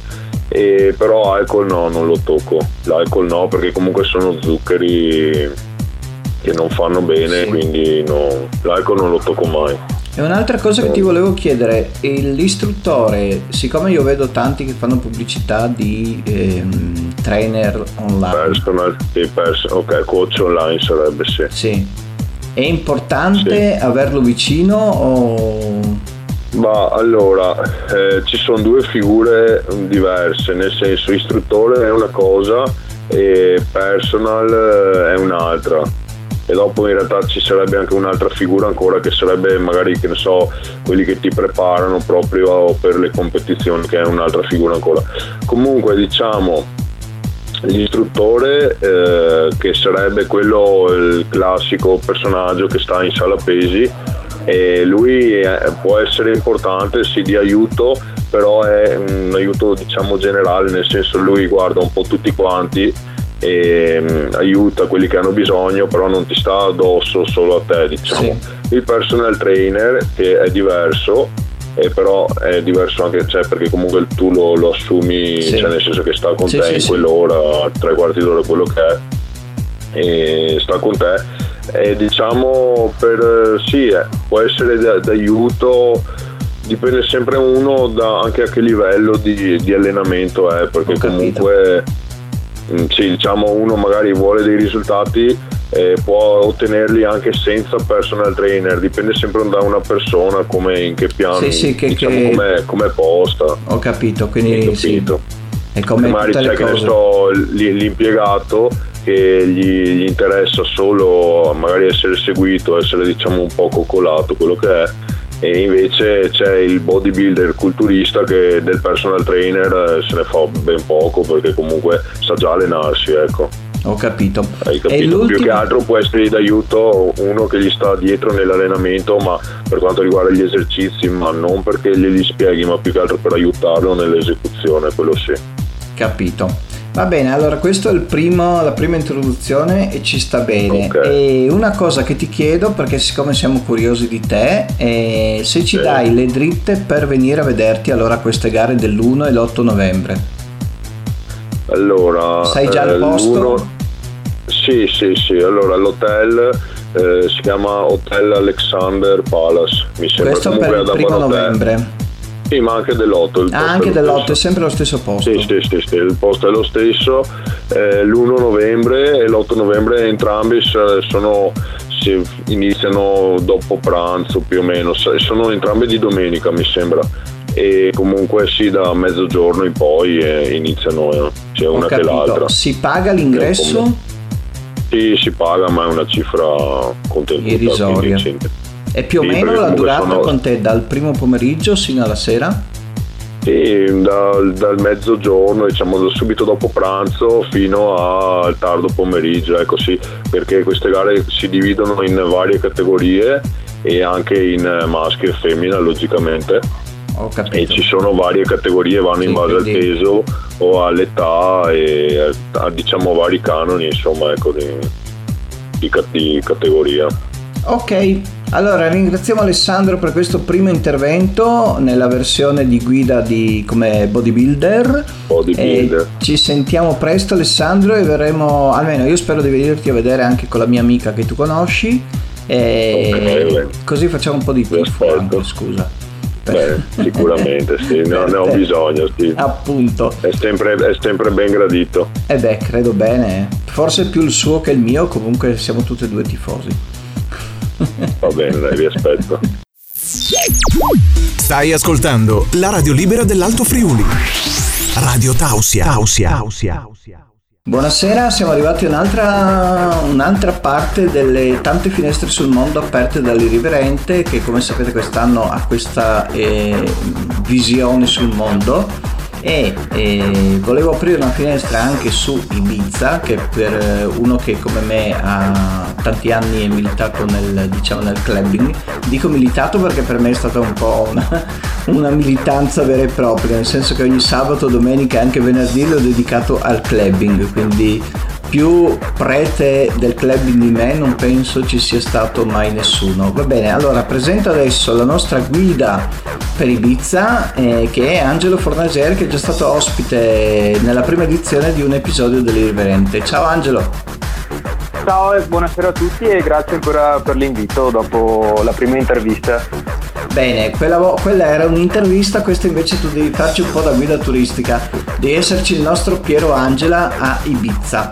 E però alcol no, non lo tocco. L'alcol no, perché comunque sono zuccheri che non fanno bene, sì. quindi no, l'alcol non lo tocco mai. E un'altra cosa che ti volevo chiedere, l'istruttore, siccome io vedo tanti che fanno pubblicità di ehm, trainer online. Personal, pers- ok, coach online sarebbe sì. Sì. È importante sì. averlo vicino o... Ma allora, eh, ci sono due figure diverse, nel senso istruttore è una cosa e personal eh, è un'altra e dopo in realtà ci sarebbe anche un'altra figura ancora che sarebbe magari che ne so quelli che ti preparano proprio per le competizioni che è un'altra figura ancora. Comunque diciamo l'istruttore eh, che sarebbe quello il classico personaggio che sta in sala pesi e lui è, può essere importante sì di aiuto però è un aiuto diciamo generale nel senso lui guarda un po' tutti quanti e um, aiuta quelli che hanno bisogno, però non ti sta addosso solo a te, diciamo. Sì. Il personal trainer che è diverso, e però è diverso anche cioè, perché comunque tu lo, lo assumi, sì. cioè nel senso che sta con sì, te in quell'ora, tre quarti d'ora quello che è, e sta con te. E diciamo per sì, eh, può essere d'aiuto dipende sempre uno da anche a che livello di, di allenamento è perché comunque sì, diciamo uno magari vuole dei risultati eh, può ottenerli anche senza personal trainer, dipende sempre da una persona come in che piano, sì, sì, che, diciamo, che... Come, come posta. Ho capito, quindi capito. Sì. È come magari c'è che ne so, l'impiegato che gli, gli, interessa solo magari essere seguito, essere diciamo un po' coccolato, quello che è e invece c'è il bodybuilder culturista che del personal trainer eh, se ne fa ben poco perché comunque sa già allenarsi ecco ho capito. Hai capito? Più che altro può essere d'aiuto uno che gli sta dietro nell'allenamento, ma per quanto riguarda gli esercizi, ma non perché glieli spieghi, ma più che altro per aiutarlo nell'esecuzione, quello sì. Capito. Va bene, allora questa è primo, la prima introduzione e ci sta bene. Okay. E una cosa che ti chiedo, perché siccome siamo curiosi di te, è se ci sì. dai le dritte per venire a vederti allora a queste gare dell'1 e l'8 novembre. Allora... Sai già il eh, posto? Sì, sì, sì. Allora l'hotel eh, si chiama Hotel Alexander Palace. Mi sembra Questo per il primo novembre. Sì, ma anche dell'otto. Ah, anche dell'otto, è sempre lo stesso posto. Sì, sì, sì, sì il posto è lo stesso. Eh, l'1 novembre e l'8 novembre entrambi sono, iniziano dopo pranzo più o meno, sono entrambe di domenica mi sembra. E comunque sì, da mezzogiorno in poi eh, iniziano eh, sia una che l'altra. Si paga l'ingresso? Sì, si paga, ma è una cifra contenuta. Irrisoria. E più o sì, meno la durata sono... con te dal primo pomeriggio sino alla sera? Sì, dal, dal mezzogiorno, diciamo subito dopo pranzo fino al tardo pomeriggio, ecco sì, perché queste gare si dividono in varie categorie e anche in maschio e femmina logicamente. E ci sono varie categorie, vanno sì, in base quindi... al peso o all'età e a diciamo vari canoni insomma ecco di, di, di categoria. Ok, allora ringraziamo Alessandro per questo primo intervento nella versione di guida di, come bodybuilder. Bodybuilder. Ci sentiamo presto Alessandro e verremo, almeno io spero di venirti a vedere anche con la mia amica che tu conosci. Okay, così facciamo un po' di tifo anche, scusa. Beh, sicuramente sì, ne ho, ne ho bisogno. Sì. Appunto. È sempre, è sempre, ben gradito. E eh beh, credo bene. Forse più il suo che il mio, comunque siamo tutti e due tifosi. Va bene, dai, vi aspetto. Stai ascoltando la radio libera dell'Alto Friuli. Radio Tausia. Tausia. Tausia. Buonasera, siamo arrivati a un'altra, un'altra, parte delle tante finestre sul mondo aperte dall'irriverente che come sapete quest'anno ha questa eh, visione sul mondo e eh, volevo aprire una finestra anche su Ibiza che per uno che come me ha tanti anni è militato nel, diciamo, nel clubbing dico militato perché per me è stata un po' una, una militanza vera e propria nel senso che ogni sabato, domenica e anche venerdì l'ho dedicato al clubbing quindi più prete del clubbing di me non penso ci sia stato mai nessuno. Va bene, allora presento adesso la nostra guida per Ibiza eh, che è Angelo Fornager che è già stato ospite nella prima edizione di un episodio dell'Irriverente. Ciao Angelo! Ciao e buonasera a tutti e grazie ancora per l'invito dopo la prima intervista. Bene, quella, quella, era un'intervista, questa invece tu devi farci un po' da guida turistica. Devi esserci il nostro Piero Angela a Ibiza.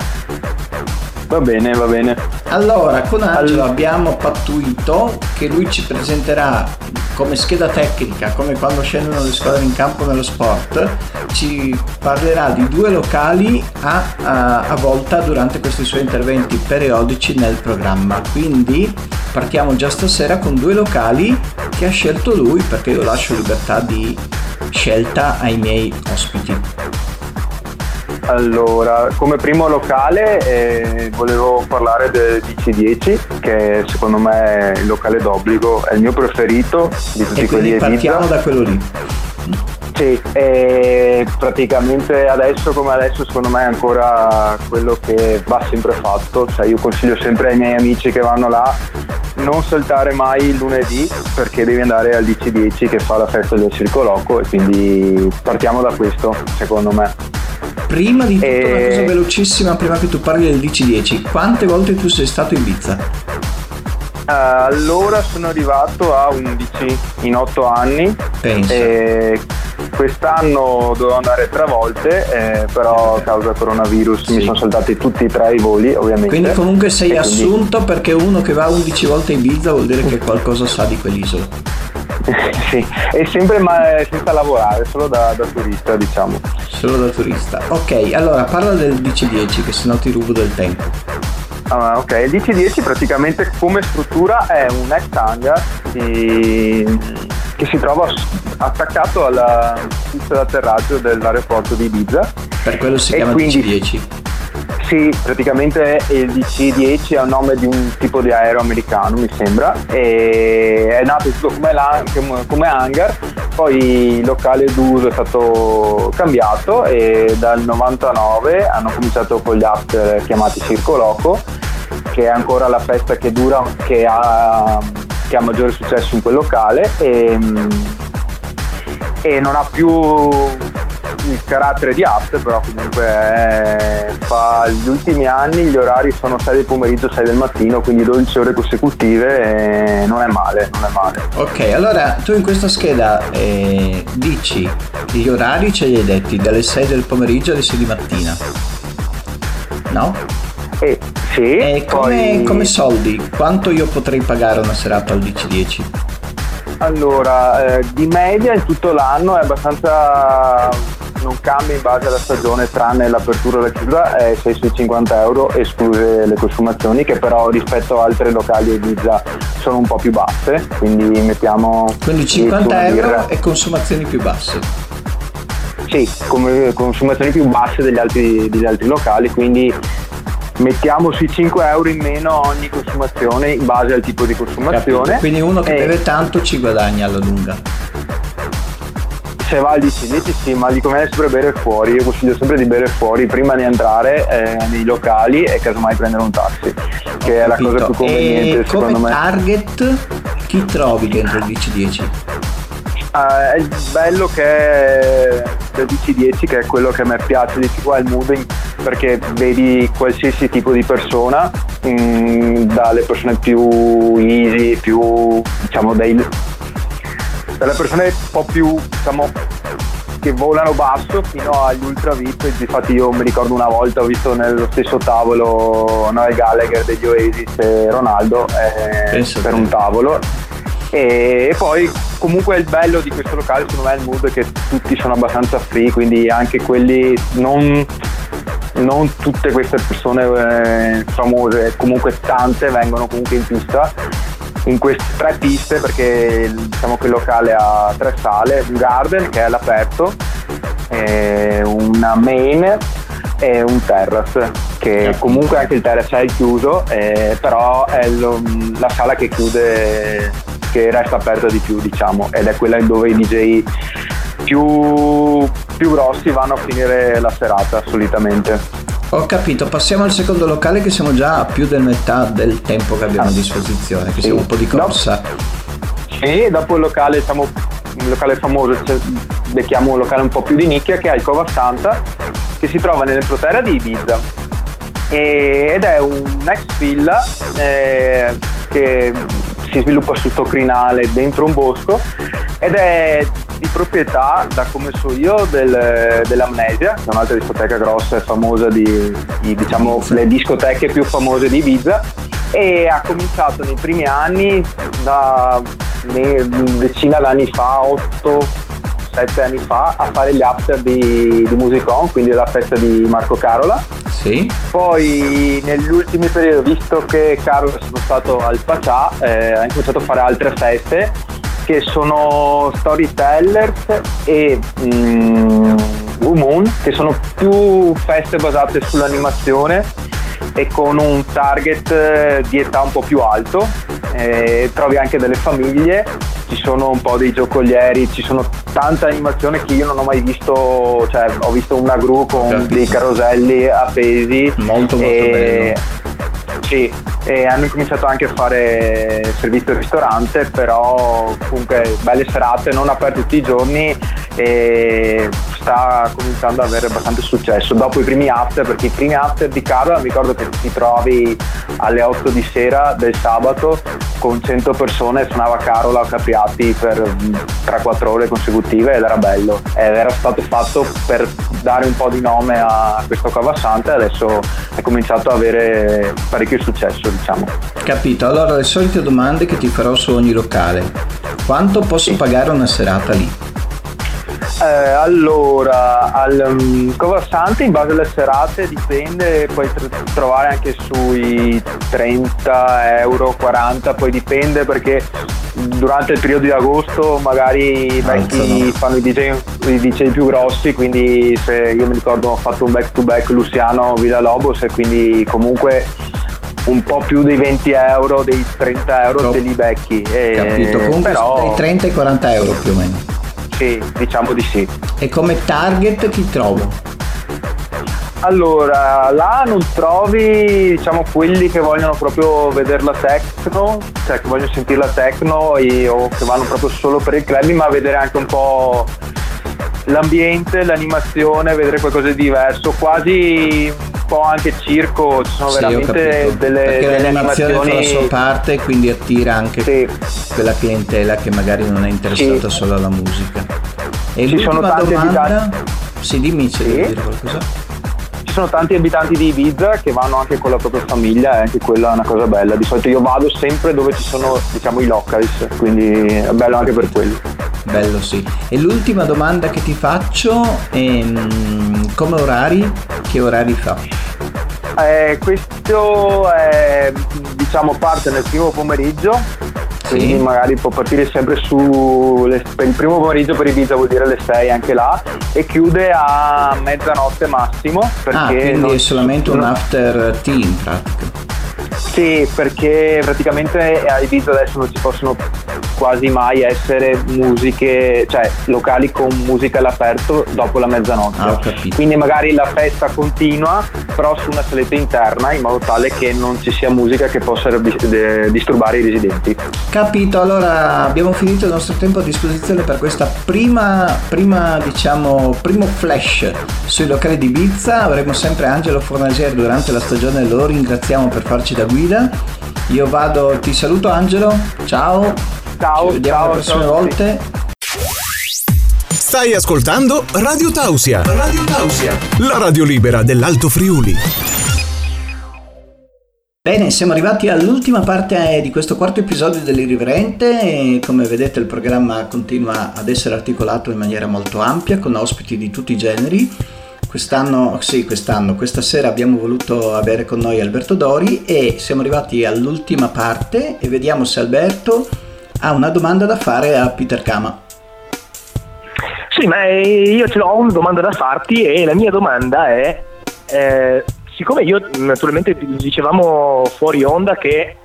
Va bene, va bene. Allora, con Angelo All... abbiamo pattuito che lui ci presenterà come scheda tecnica, come quando scendono le squadre in campo nello sport, ci parlerà di due locali a, a, a volta durante questi suoi interventi periodici nel programma. Quindi partiamo già stasera con due locali che ha scelto lui perché io lascio libertà di scelta ai miei ospiti. Allora, come primo locale eh, volevo parlare del DC10 che secondo me è il locale d'obbligo, è il mio preferito di tutti e quelli partiamo da quello lì. Sì, praticamente adesso come adesso secondo me è ancora quello che va sempre fatto, cioè io consiglio sempre ai miei amici che vanno là non saltare mai il lunedì perché devi andare al DC10 che fa la festa del Circo Loco e quindi partiamo da questo secondo me. Prima di tutto e... una cosa velocissima, prima che tu parli del DC10, quante volte tu sei stato in Ibiza? Allora sono arrivato a 11 in 8 anni. Penso. E quest'anno dovevo andare tre volte, eh, però a causa coronavirus sì. mi sono saltati tutti e tre i voli, ovviamente. Quindi comunque sei e assunto quindi... perché uno che va 11 volte in Ibiza vuol dire che qualcosa sa di quell'isola. sì, e sempre ma senza lavorare, solo da, da, turista diciamo. Solo da turista. Ok, allora parla del DC10 che sennò ti rubo del tempo. Ah, ok, il DC10 praticamente come struttura è un ex hangar di... si trova attaccato alla pista d'atterraggio dell'aeroporto di Ibiza. Per quello si chiama quindi... DC10. Sì, praticamente il DC-10 è il nome di un tipo di aereo americano, mi sembra, e è nato tutto come, la, come hangar, poi il locale d'uso è stato cambiato e dal 99 hanno cominciato con gli after chiamati Circo Loco, che è ancora la festa che dura, che ha, che ha maggiore successo in quel locale e, e non ha più il carattere di app, però comunque è, fa gli ultimi anni gli orari sono 6 del pomeriggio, 6 del mattino, quindi 12 ore consecutive e non è male, non è male. Ok, allora tu in questa scheda eh, dici gli orari ce li hai detti dalle 6 del pomeriggio alle 6 di mattina. No? Eh, sì. E come, poi... come soldi, quanto io potrei pagare una serata al DC10? Allora, eh, di media in tutto l'anno è abbastanza non cambia in base alla stagione tranne l'apertura e la chiusura è 650 euro escluse le consumazioni che però rispetto a altre locali e Ibiza sono un po' più basse quindi mettiamo quindi 50 euro e consumazioni più basse sì come consumazioni più basse degli altri, degli altri locali quindi mettiamo sui 5 euro in meno ogni consumazione in base al tipo di consumazione Capito. quindi uno che e... beve tanto ci guadagna alla lunga se va al DC10 sì, ma di come sempre bere fuori, io consiglio sempre di bere fuori prima di entrare eh, nei locali e casomai prendere un taxi, che è la cosa più conveniente e secondo me. target chi trovi dentro il DC10? Uh, eh, è il bello che è del DC10 che è quello che a me piace di più è il moving perché vedi qualsiasi tipo di persona mh, mm, dalle persone più easy più diciamo dei dalle persone un po' più diciamo che volano basso fino agli ultra VIP infatti io mi ricordo una volta ho visto nello stesso tavolo Noel Gallagher degli Oasis e Ronaldo eh, per un tavolo. E, e, poi comunque il bello di questo locale secondo me è il mood che tutti sono abbastanza free quindi anche quelli non non tutte queste persone eh, famose, comunque tante vengono comunque in pista. In queste tre piste perché diciamo che il locale ha tre sale, un garden che è all'aperto, una main e un terrace che comunque anche il terrace è chiuso eh, però è lo, la sala che chiude che resta aperta di più diciamo ed è quella dove i DJ più, più grossi vanno a finire la serata solitamente ho capito, passiamo al secondo locale che siamo già a più del metà del tempo che abbiamo a disposizione, che sì. siamo un po' di corsa. Sì, dopo il locale, diciamo, il locale famoso, cioè, becchiamo un locale un po' più di nicchia che è il Cova Santa, che si trova nell'entroterra di Ibiza. ed è un'ex villa eh, che si sviluppa sul Tocrinale dentro un bosco ed è di proprietà, da come so io, del, dell'Amnesia, che è un'altra discoteca grossa e famosa di, di diciamo, le discoteche più famose di Ibiza e ha cominciato nei primi anni, da decina d'anni fa, 8, 7 anni fa, a fare gli after di, di Musicon, quindi la festa di Marco Carola. Sì. Poi negli ultimi periodi, visto che Carola è stato al Paccià, eh, ha cominciato a fare altre feste che sono storytellers e mm, Moon, che sono più feste basate sull'animazione e con un target eh, di età un po' più alto. Eh, trovi anche delle famiglie, ci sono un po' dei giocolieri, ci sono tanta animazione che io non ho mai visto, cioè ho visto una gru con dei caroselli appesi. Molto molto e, bello sì, e hanno cominciato anche a fare servizio al ristorante, però comunque belle serate, non aperto tutti i giorni e sta cominciando ad avere abbastanza successo. Dopo i primi after, perché i primi after di Carla mi ricordo che ti trovi alle 8 di sera del sabato con 100 persone, suonava Carola o Capriati per 3-4 ore consecutive ed era bello. Ed era stato fatto per dare un po' di nome a questo cavassante e adesso è cominciato ad avere parecchio successo diciamo. Capito, allora le solite domande che ti farò su ogni locale. Quanto posso sì. pagare una serata lì? Eh, allora, al um, Coversante in base alle serate dipende, puoi trovare anche sui 30 euro, 40, poi dipende perché durante il periodo di agosto magari i vecchi fanno i DJ, i DJ, più grossi, quindi se io mi ricordo ho fatto un back to back Luciano Villa Lobos e quindi comunque un po' più dei 20 euro, dei 30 euro Top. te li becchi. Capito, comunque però... dei 30 e 40 euro più o meno. Sì, diciamo di sì. E come target chi trovo? Allora, là non trovi diciamo quelli che vogliono proprio vedere la techno, cioè che vogliono sentire la techno e, o che vanno proprio solo per il club, ma vedere anche un po' l'ambiente, l'animazione, vedere qualcosa di diverso, quasi un po' anche circo, ci sono sì, veramente delle, Perché delle l'animazione animazioni... fa la sua parte e quindi attira anche sì. quella clientela che magari non è interessata sì. solo alla musica. E ci sono tanti domanda... abitanti... Sì, dimmi se sì. devi dire qualcosa. Sono tanti abitanti di Ibiza che vanno anche con la propria famiglia e anche quella è una cosa bella. Di solito io vado sempre dove ci sono diciamo i locals, quindi è bello anche per quello. Bello sì. E l'ultima domanda che ti faccio è mm, come orari? Che orari fa? Eh, questo è, diciamo parte nel primo pomeriggio quindi sì. magari può partire sempre su le, per il primo pomeriggio per Ibiza vuol dire le 6 anche là e chiude a mezzanotte massimo perché ah, quindi non, è solamente un after tea in pratica sì, perché praticamente a Ibiza adesso non ci possono quasi mai essere musiche, cioè locali con musica all'aperto dopo la mezzanotte. Ah, Quindi magari la festa continua, però su una saletta interna in modo tale che non ci sia musica che possa disturbare i residenti. Capito, allora abbiamo finito il nostro tempo a disposizione per questa prima, prima diciamo, primo flash sui locali di Ibiza. Avremo sempre Angelo Fornager durante la stagione, lo ringraziamo per farci da guida. Io vado, ti saluto Angelo, ciao. Ciao, Ci vediamo ciao, le prossime ciao volte. Stai ascoltando Radio Tausia. Radio Tausia, la radio libera dell'Alto Friuli. Bene, siamo arrivati all'ultima parte di questo quarto episodio dell'Irriverente e come vedete il programma continua ad essere articolato in maniera molto ampia con ospiti di tutti i generi quest'anno, sì, quest'anno, questa sera abbiamo voluto avere con noi Alberto Dori e siamo arrivati all'ultima parte e vediamo se Alberto ha una domanda da fare a Peter Kama. Sì, ma io ce l'ho una domanda da farti e la mia domanda è, eh, siccome io naturalmente dicevamo fuori onda che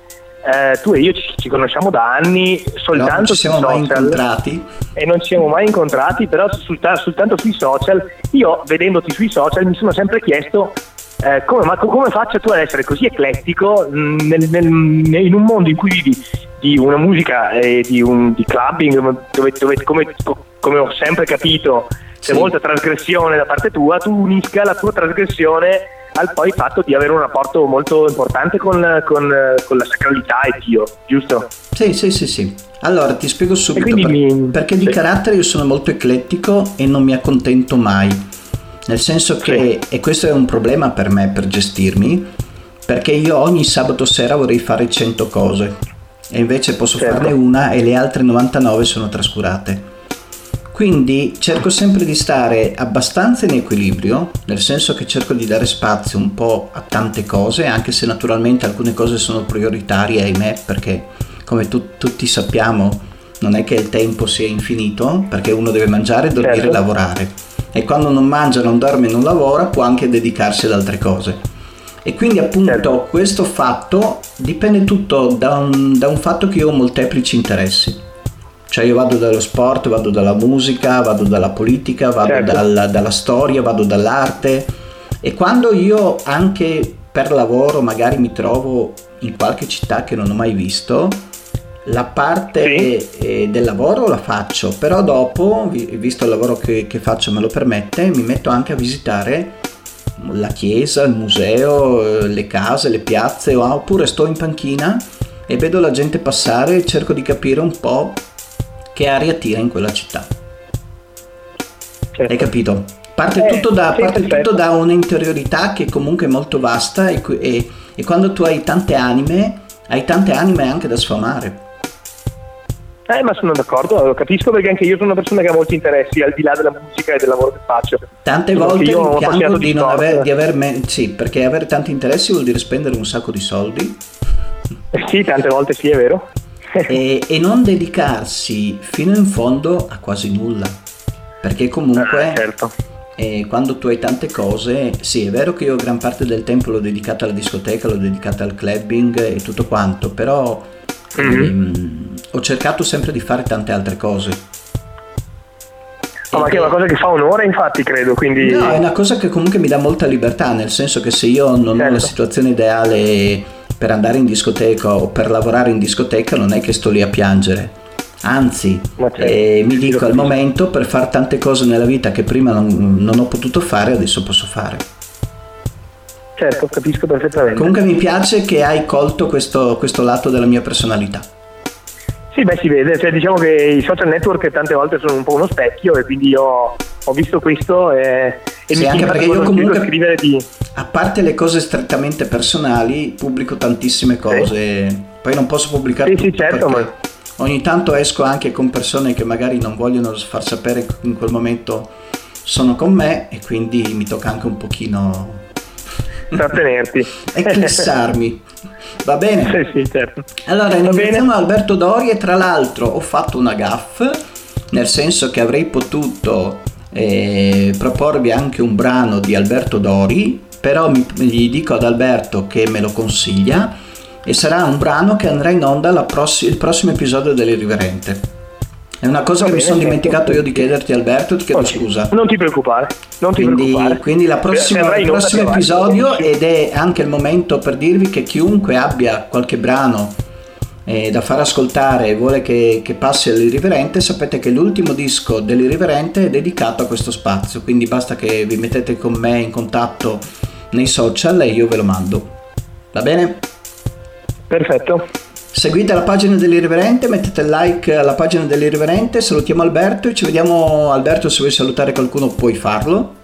eh, tu e io ci, ci, conosciamo da anni soltanto non ci siamo mai incontrati. E non ci siamo mai incontrati però soltanto, sui social. Io vedendoti sui social mi sono sempre chiesto eh, come, ma come faccio tu ad essere così eclettico nel, nel, in un mondo in cui vivi di una musica e di, un, di clubbing dove, dove come, come, ho sempre capito c'è sì. molta trasgressione da parte tua tu unisca la tua trasgressione al poi fatto di avere un rapporto molto importante con, con, con la sacralità e Dio, giusto? Sì, sì, sì, sì. Allora ti spiego subito per, mi... perché di sì. carattere io sono molto eclettico e non mi accontento mai. Nel senso che, sì. e questo è un problema per me per gestirmi, perché io ogni sabato sera vorrei fare 100 cose e invece posso certo. farne una e le altre 99 sono trascurate. Quindi cerco sempre di stare abbastanza in equilibrio, nel senso che cerco di dare spazio un po' a tante cose, anche se naturalmente alcune cose sono prioritarie, ahimè, perché come tu, tutti sappiamo non è che il tempo sia infinito, perché uno deve mangiare, dormire certo. e lavorare. E quando non mangia, non dorme e non lavora, può anche dedicarsi ad altre cose. E quindi appunto certo. questo fatto dipende tutto da un, da un fatto che io ho molteplici interessi cioè io vado dallo sport, vado dalla musica, vado dalla politica, vado certo. dalla, dalla storia, vado dall'arte e quando io anche per lavoro magari mi trovo in qualche città che non ho mai visto, la parte sì. eh, del lavoro la faccio, però dopo, visto il lavoro che, che, faccio me lo permette, mi metto anche a visitare la chiesa, il museo, eh, le case, le piazze, oppure sto in panchina e vedo la gente passare e cerco di capire un po' che aria tira in quella città. Certo. Hai capito? Parte, eh, tutto, da, sì, parte tutto da un'interiorità che comunque è molto vasta e, e, e quando tu hai tante anime, hai tante anime anche da sfamare. Eh, ma sono d'accordo, lo capisco perché anche io sono una persona che ha molti interessi al di là della musica e del lavoro che faccio. Tante sono volte rimpiango di, di non aver, di aver me- sì, perché avere tanti interessi vuol dire spendere un sacco di soldi. Eh sì, tante volte sì, è vero e, e, non dedicarsi fino in fondo a quasi nulla. Perché comunque ah, certo. eh, quando tu hai tante cose, sì è vero che io gran parte del tempo l'ho dedicato alla discoteca, l'ho dedicato al clubbing e tutto quanto, però mm-hmm. ehm, ho cercato sempre di fare tante altre cose. No, ma che è una cosa che fa onore, infatti, credo. Quindi... No, è una cosa che comunque mi dà molta libertà, nel senso che se io non certo. ho la certo. situazione ideale per andare in discoteca o per lavorare in discoteca non è che sto lì a piangere. Anzi, certo, eh, mi dico al momento per fare tante cose nella vita che prima non, non ho potuto fare, adesso posso fare. Certo, capisco perfettamente. Comunque mi piace che hai colto questo, questo lato della mia personalità. Sì, beh, si vede, cioè, diciamo che i social network tante volte sono un po' uno specchio e quindi io ho visto questo e, e sì, mi anche perché io comunque scrivere di... a parte le cose strettamente personali pubblico tantissime cose. Sì. poi non posso pubblicare sì, sì certo ma ogni tanto esco anche con persone che magari non vogliono far sapere in quel momento sono con me e quindi mi tocca anche un pochino trattenerti. Eclissarmi va bene? sì sì certo allora iniziamo Alberto Dori e tra l'altro ho fatto una gaff nel senso che avrei potuto eh, proporvi anche un brano di Alberto Dori, però mi, gli dico ad Alberto che me lo consiglia e sarà un brano che andrà in onda prossi- il prossimo episodio dell'Irriverente. È una cosa che bene, mi sono dimenticato io di chiederti Alberto, ti chiedo okay. scusa. Non ti preoccupare, non ti quindi, preoccupare. Quindi prossima, il prossimo episodio ed è anche il momento per dirvi che chiunque abbia qualche brano eh, da far ascoltare e vuole che, che passi all'irriverente, sapete che l'ultimo disco dell'irriverente è dedicato a questo spazio, quindi basta che vi mettete con me in contatto nei social e io ve lo mando. Va bene? Perfetto. Seguite la pagina dell'irriverente, mettete like alla pagina dell'irriverente, salutiamo Alberto e ci vediamo Alberto se vuoi salutare qualcuno puoi farlo.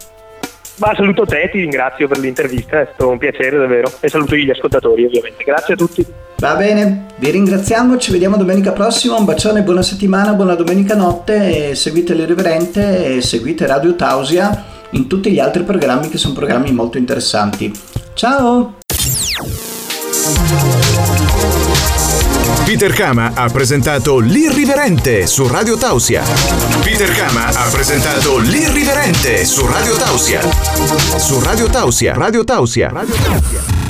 Ma saluto te, ti ringrazio per l'intervista, è stato un piacere davvero e saluto gli ascoltatori ovviamente. Grazie a tutti. Va bene, vi ringraziamo, ci vediamo domenica prossima, un bacione, buona settimana, buona domenica notte, seguite l'irriverente e seguite Radio Tausia in tutti gli altri programmi che sono programmi molto interessanti. Ciao! Peter Kama ha presentato L'Irriverente su Radio Tausia. Peter Kama ha presentato L'Irriverente su Radio Tausia. Su Radio Tausia. Radio Tausia. Radio Tausia.